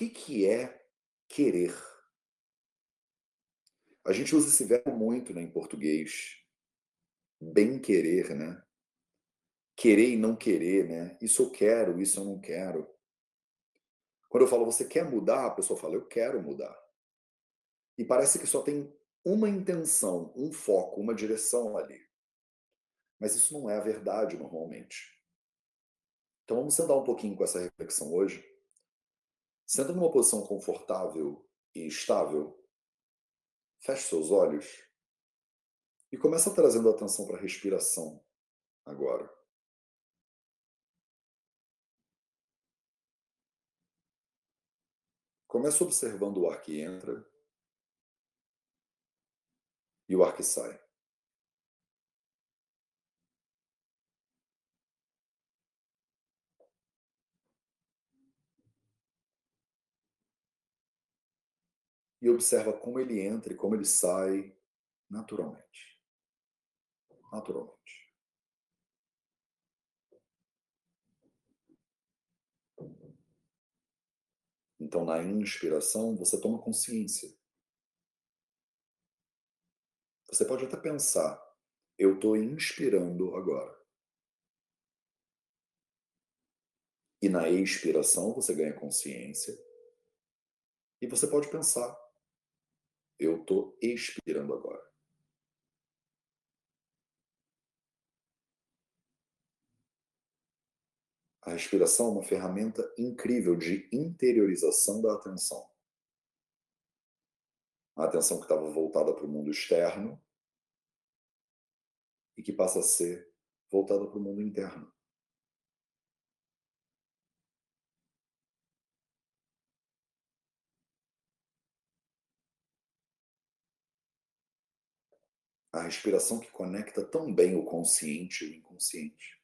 que, que é querer? A gente usa esse verbo muito né, em português. Bem querer, né? Querer e não querer, né? Isso eu quero, isso eu não quero. Quando eu falo você quer mudar, a pessoa fala eu quero mudar. E parece que só tem uma intenção, um foco, uma direção ali. Mas isso não é a verdade normalmente. Então vamos sentar um pouquinho com essa reflexão hoje. Senta numa posição confortável e estável. Feche seus olhos e começa trazendo a atenção para a respiração agora. Começa observando o ar que entra e o ar que sai. E observa como ele entra e como ele sai naturalmente. Naturalmente. Então, na inspiração, você toma consciência você pode até pensar, eu estou inspirando agora. E na expiração você ganha consciência. E você pode pensar, eu estou expirando agora. A respiração é uma ferramenta incrível de interiorização da atenção a atenção que estava voltada para o mundo externo e que passa a ser voltada para o mundo interno. A respiração que conecta tão bem o consciente e o inconsciente.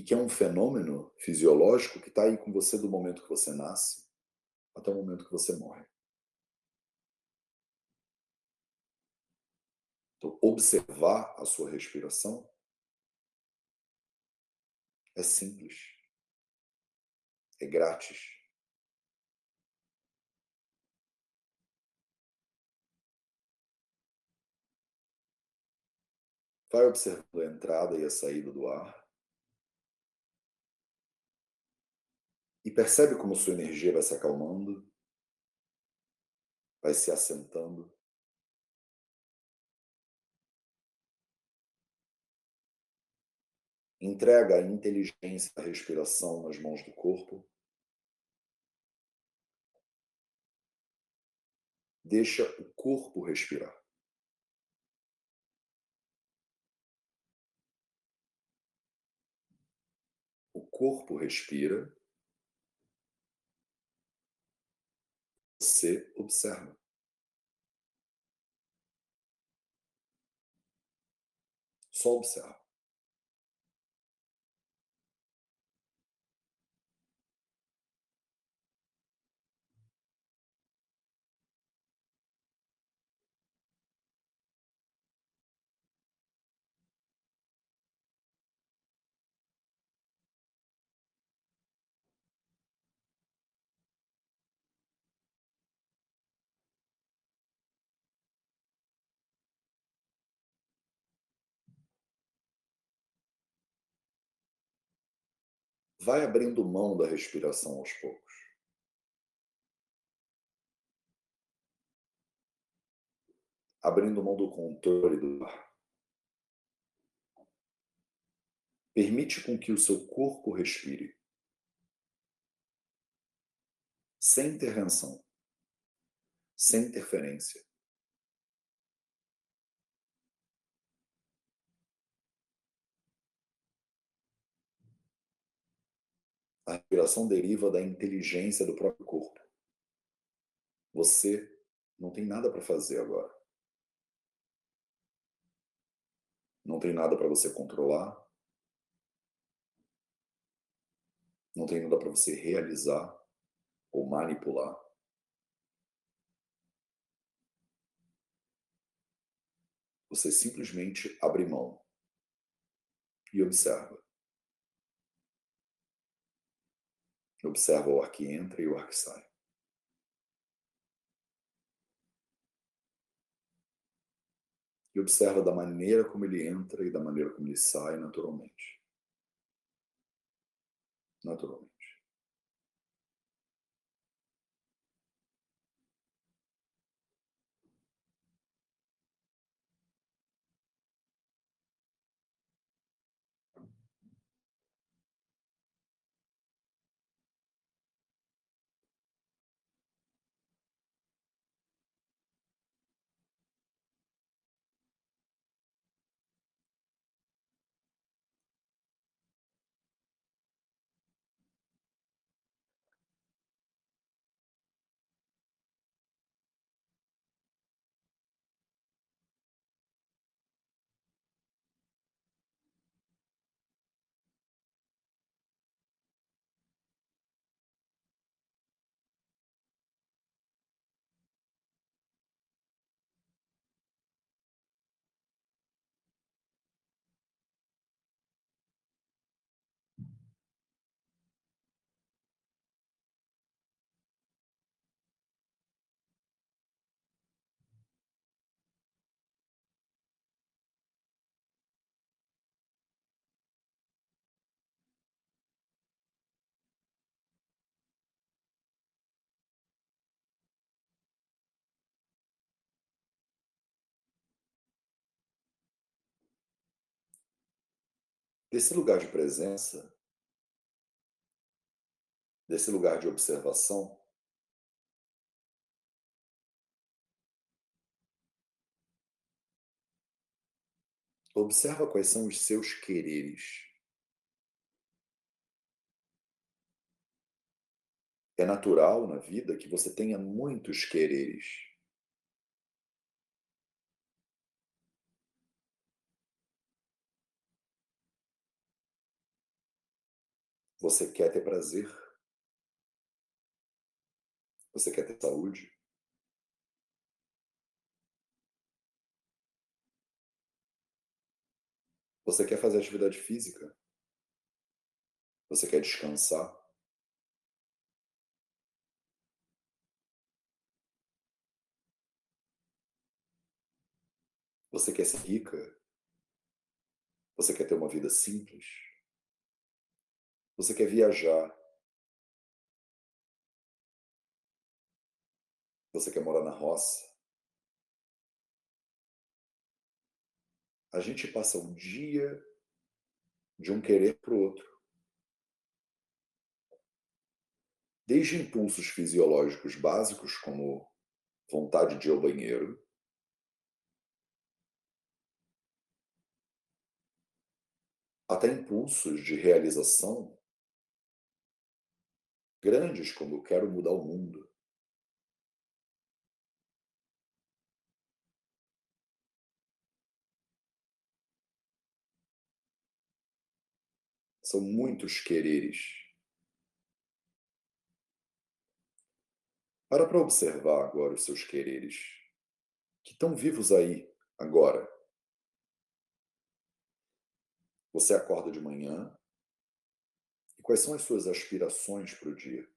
e que é um fenômeno fisiológico que está aí com você do momento que você nasce até o momento que você morre. Então, observar a sua respiração é simples, é grátis. Vai observando a entrada e a saída do ar. E percebe como sua energia vai se acalmando, vai se assentando. Entrega a inteligência da respiração nas mãos do corpo. Deixa o corpo respirar. Corpo respira. Você observa. Só observa. Vai abrindo mão da respiração aos poucos. Abrindo mão do controle do ar. Permite com que o seu corpo respire. Sem intervenção. Sem interferência. A respiração deriva da inteligência do próprio corpo. Você não tem nada para fazer agora. Não tem nada para você controlar. Não tem nada para você realizar ou manipular. Você simplesmente abre mão e observa. Observa o ar que entra e o ar que sai. E observa da maneira como ele entra e da maneira como ele sai naturalmente. Naturalmente. Desse lugar de presença, desse lugar de observação, observa quais são os seus quereres. É natural na vida que você tenha muitos quereres. Você quer ter prazer? Você quer ter saúde? Você quer fazer atividade física? Você quer descansar? Você quer ser rica? Você quer ter uma vida simples? Você quer viajar? Você quer morar na roça? A gente passa um dia de um querer para o outro. Desde impulsos fisiológicos básicos, como vontade de ir ao banheiro, até impulsos de realização grandes, como eu quero mudar o mundo. São muitos quereres. Para para observar agora os seus quereres, que estão vivos aí, agora. Você acorda de manhã e quais são as suas aspirações para o dia?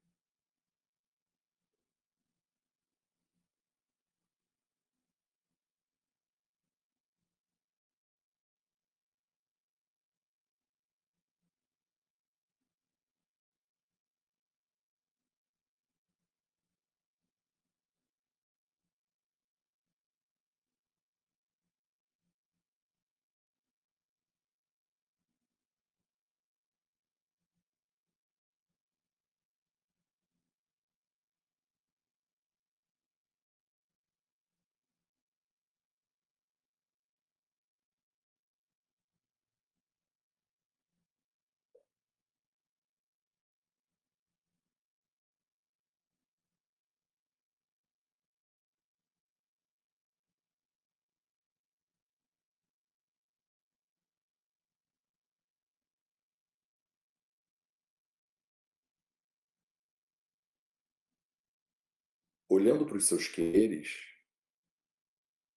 Olhando para os seus quereres,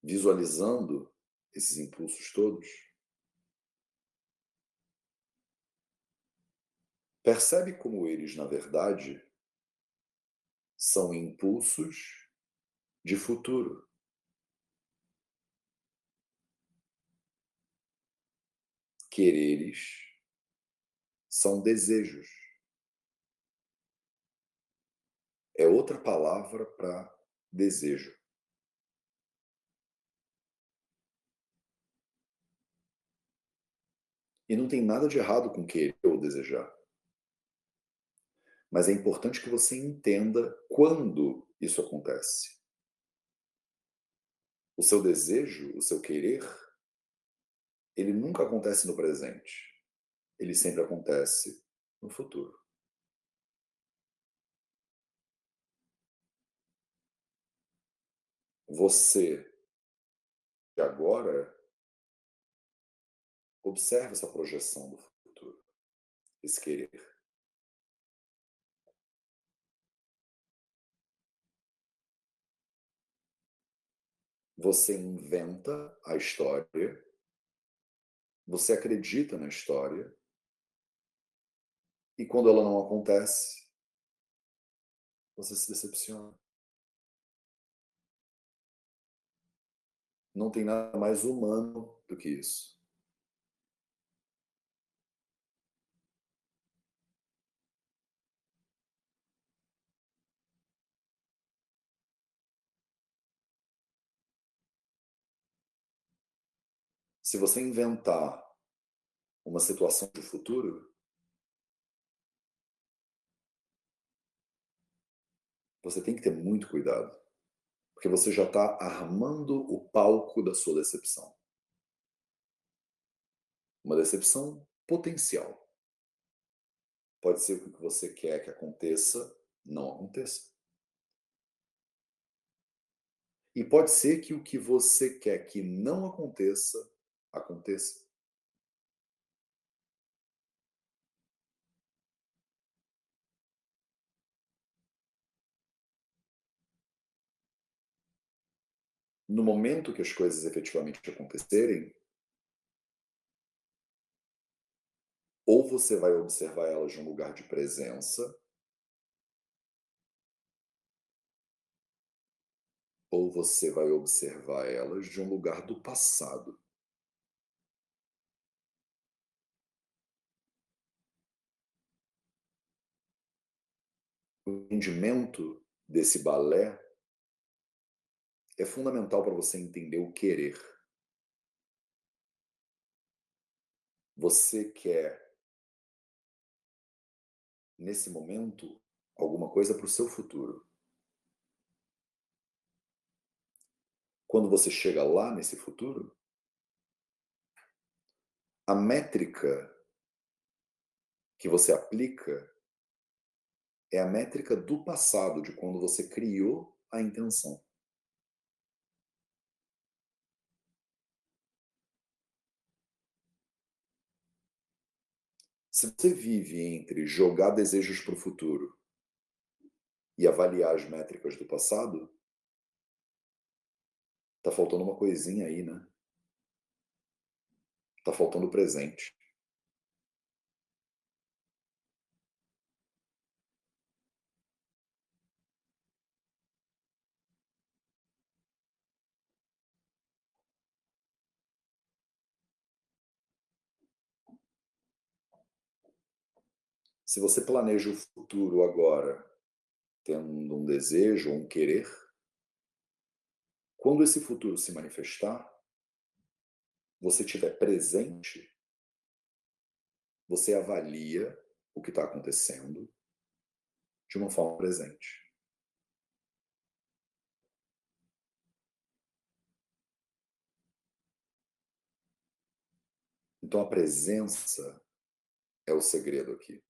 visualizando esses impulsos todos, Percebe como eles, na verdade, são impulsos de futuro. Quereres são desejos. É outra palavra para desejo. E não tem nada de errado com querer ou desejar. Mas é importante que você entenda quando isso acontece. O seu desejo, o seu querer, ele nunca acontece no presente. Ele sempre acontece no futuro. Você, agora, observa essa projeção do futuro, esse querer. Você inventa a história, você acredita na história, e quando ela não acontece, você se decepciona. Não tem nada mais humano do que isso. Se você inventar uma situação de futuro, você tem que ter muito cuidado, porque você já está armando o palco da sua decepção. Uma decepção potencial. Pode ser que o que você quer que aconteça não aconteça. E pode ser que o que você quer que não aconteça aconteça. No momento que as coisas efetivamente acontecerem, ou você vai observar elas de um lugar de presença, ou você vai observar elas de um lugar do passado. o entendimento desse balé é fundamental para você entender o querer. Você quer, nesse momento, alguma coisa para o seu futuro. Quando você chega lá nesse futuro, a métrica que você aplica é a métrica do passado, de quando você criou a intenção. Se você vive entre jogar desejos para o futuro e avaliar as métricas do passado, tá faltando uma coisinha aí, né? Tá faltando o presente. Se você planeja o futuro agora, tendo um desejo ou um querer, quando esse futuro se manifestar, você estiver presente, você avalia o que está acontecendo de uma forma presente. Então a presença é o segredo aqui.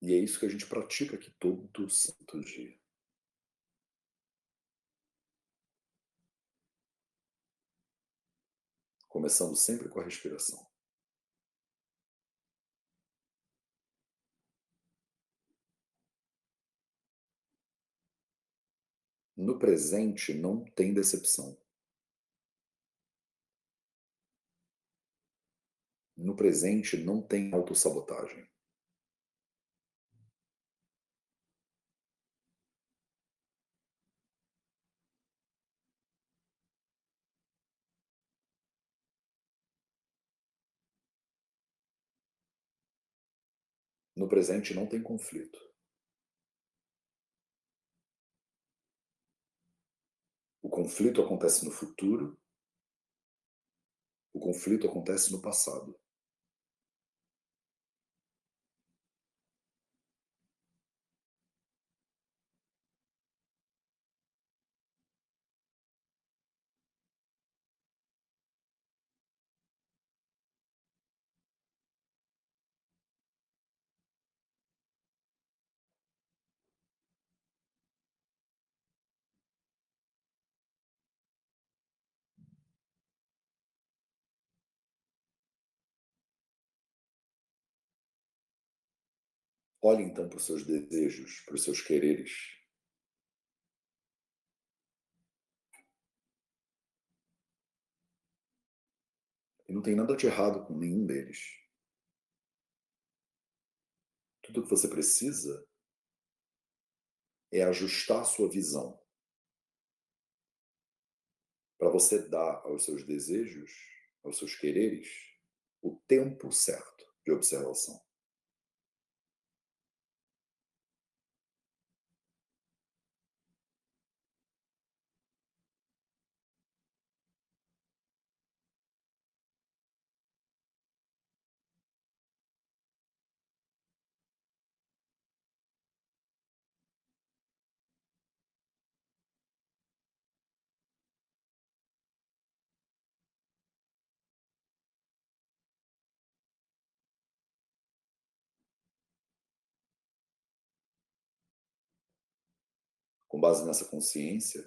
E é isso que a gente pratica aqui todo santo dia. Começando sempre com a respiração. No presente não tem decepção. No presente não tem autossabotagem. No presente não tem conflito. O conflito acontece no futuro. O conflito acontece no passado. Olhe então para os seus desejos, para os seus quereres. E não tem nada de errado com nenhum deles. Tudo o que você precisa é ajustar a sua visão para você dar aos seus desejos, aos seus quereres, o tempo certo de observação. Com base nessa consciência,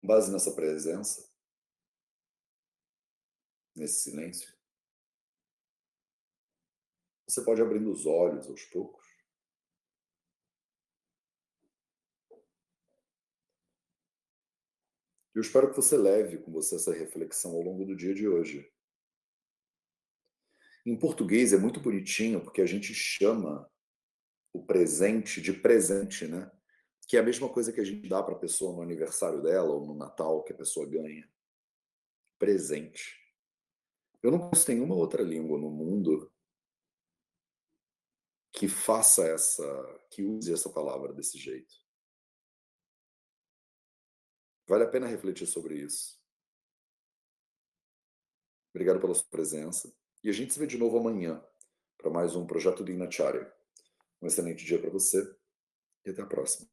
com base nessa presença, nesse silêncio, você pode abrindo os olhos aos poucos. Eu espero que você leve com você essa reflexão ao longo do dia de hoje. Em português é muito bonitinho porque a gente chama o presente de presente, né? Que é a mesma coisa que a gente dá para a pessoa no aniversário dela ou no Natal que a pessoa ganha. Presente. Eu não conheço nenhuma outra língua no mundo que faça essa, que use essa palavra desse jeito. Vale a pena refletir sobre isso. Obrigado pela sua presença. E a gente se vê de novo amanhã para mais um projeto do Inacharya. Um excelente dia para você e até a próxima.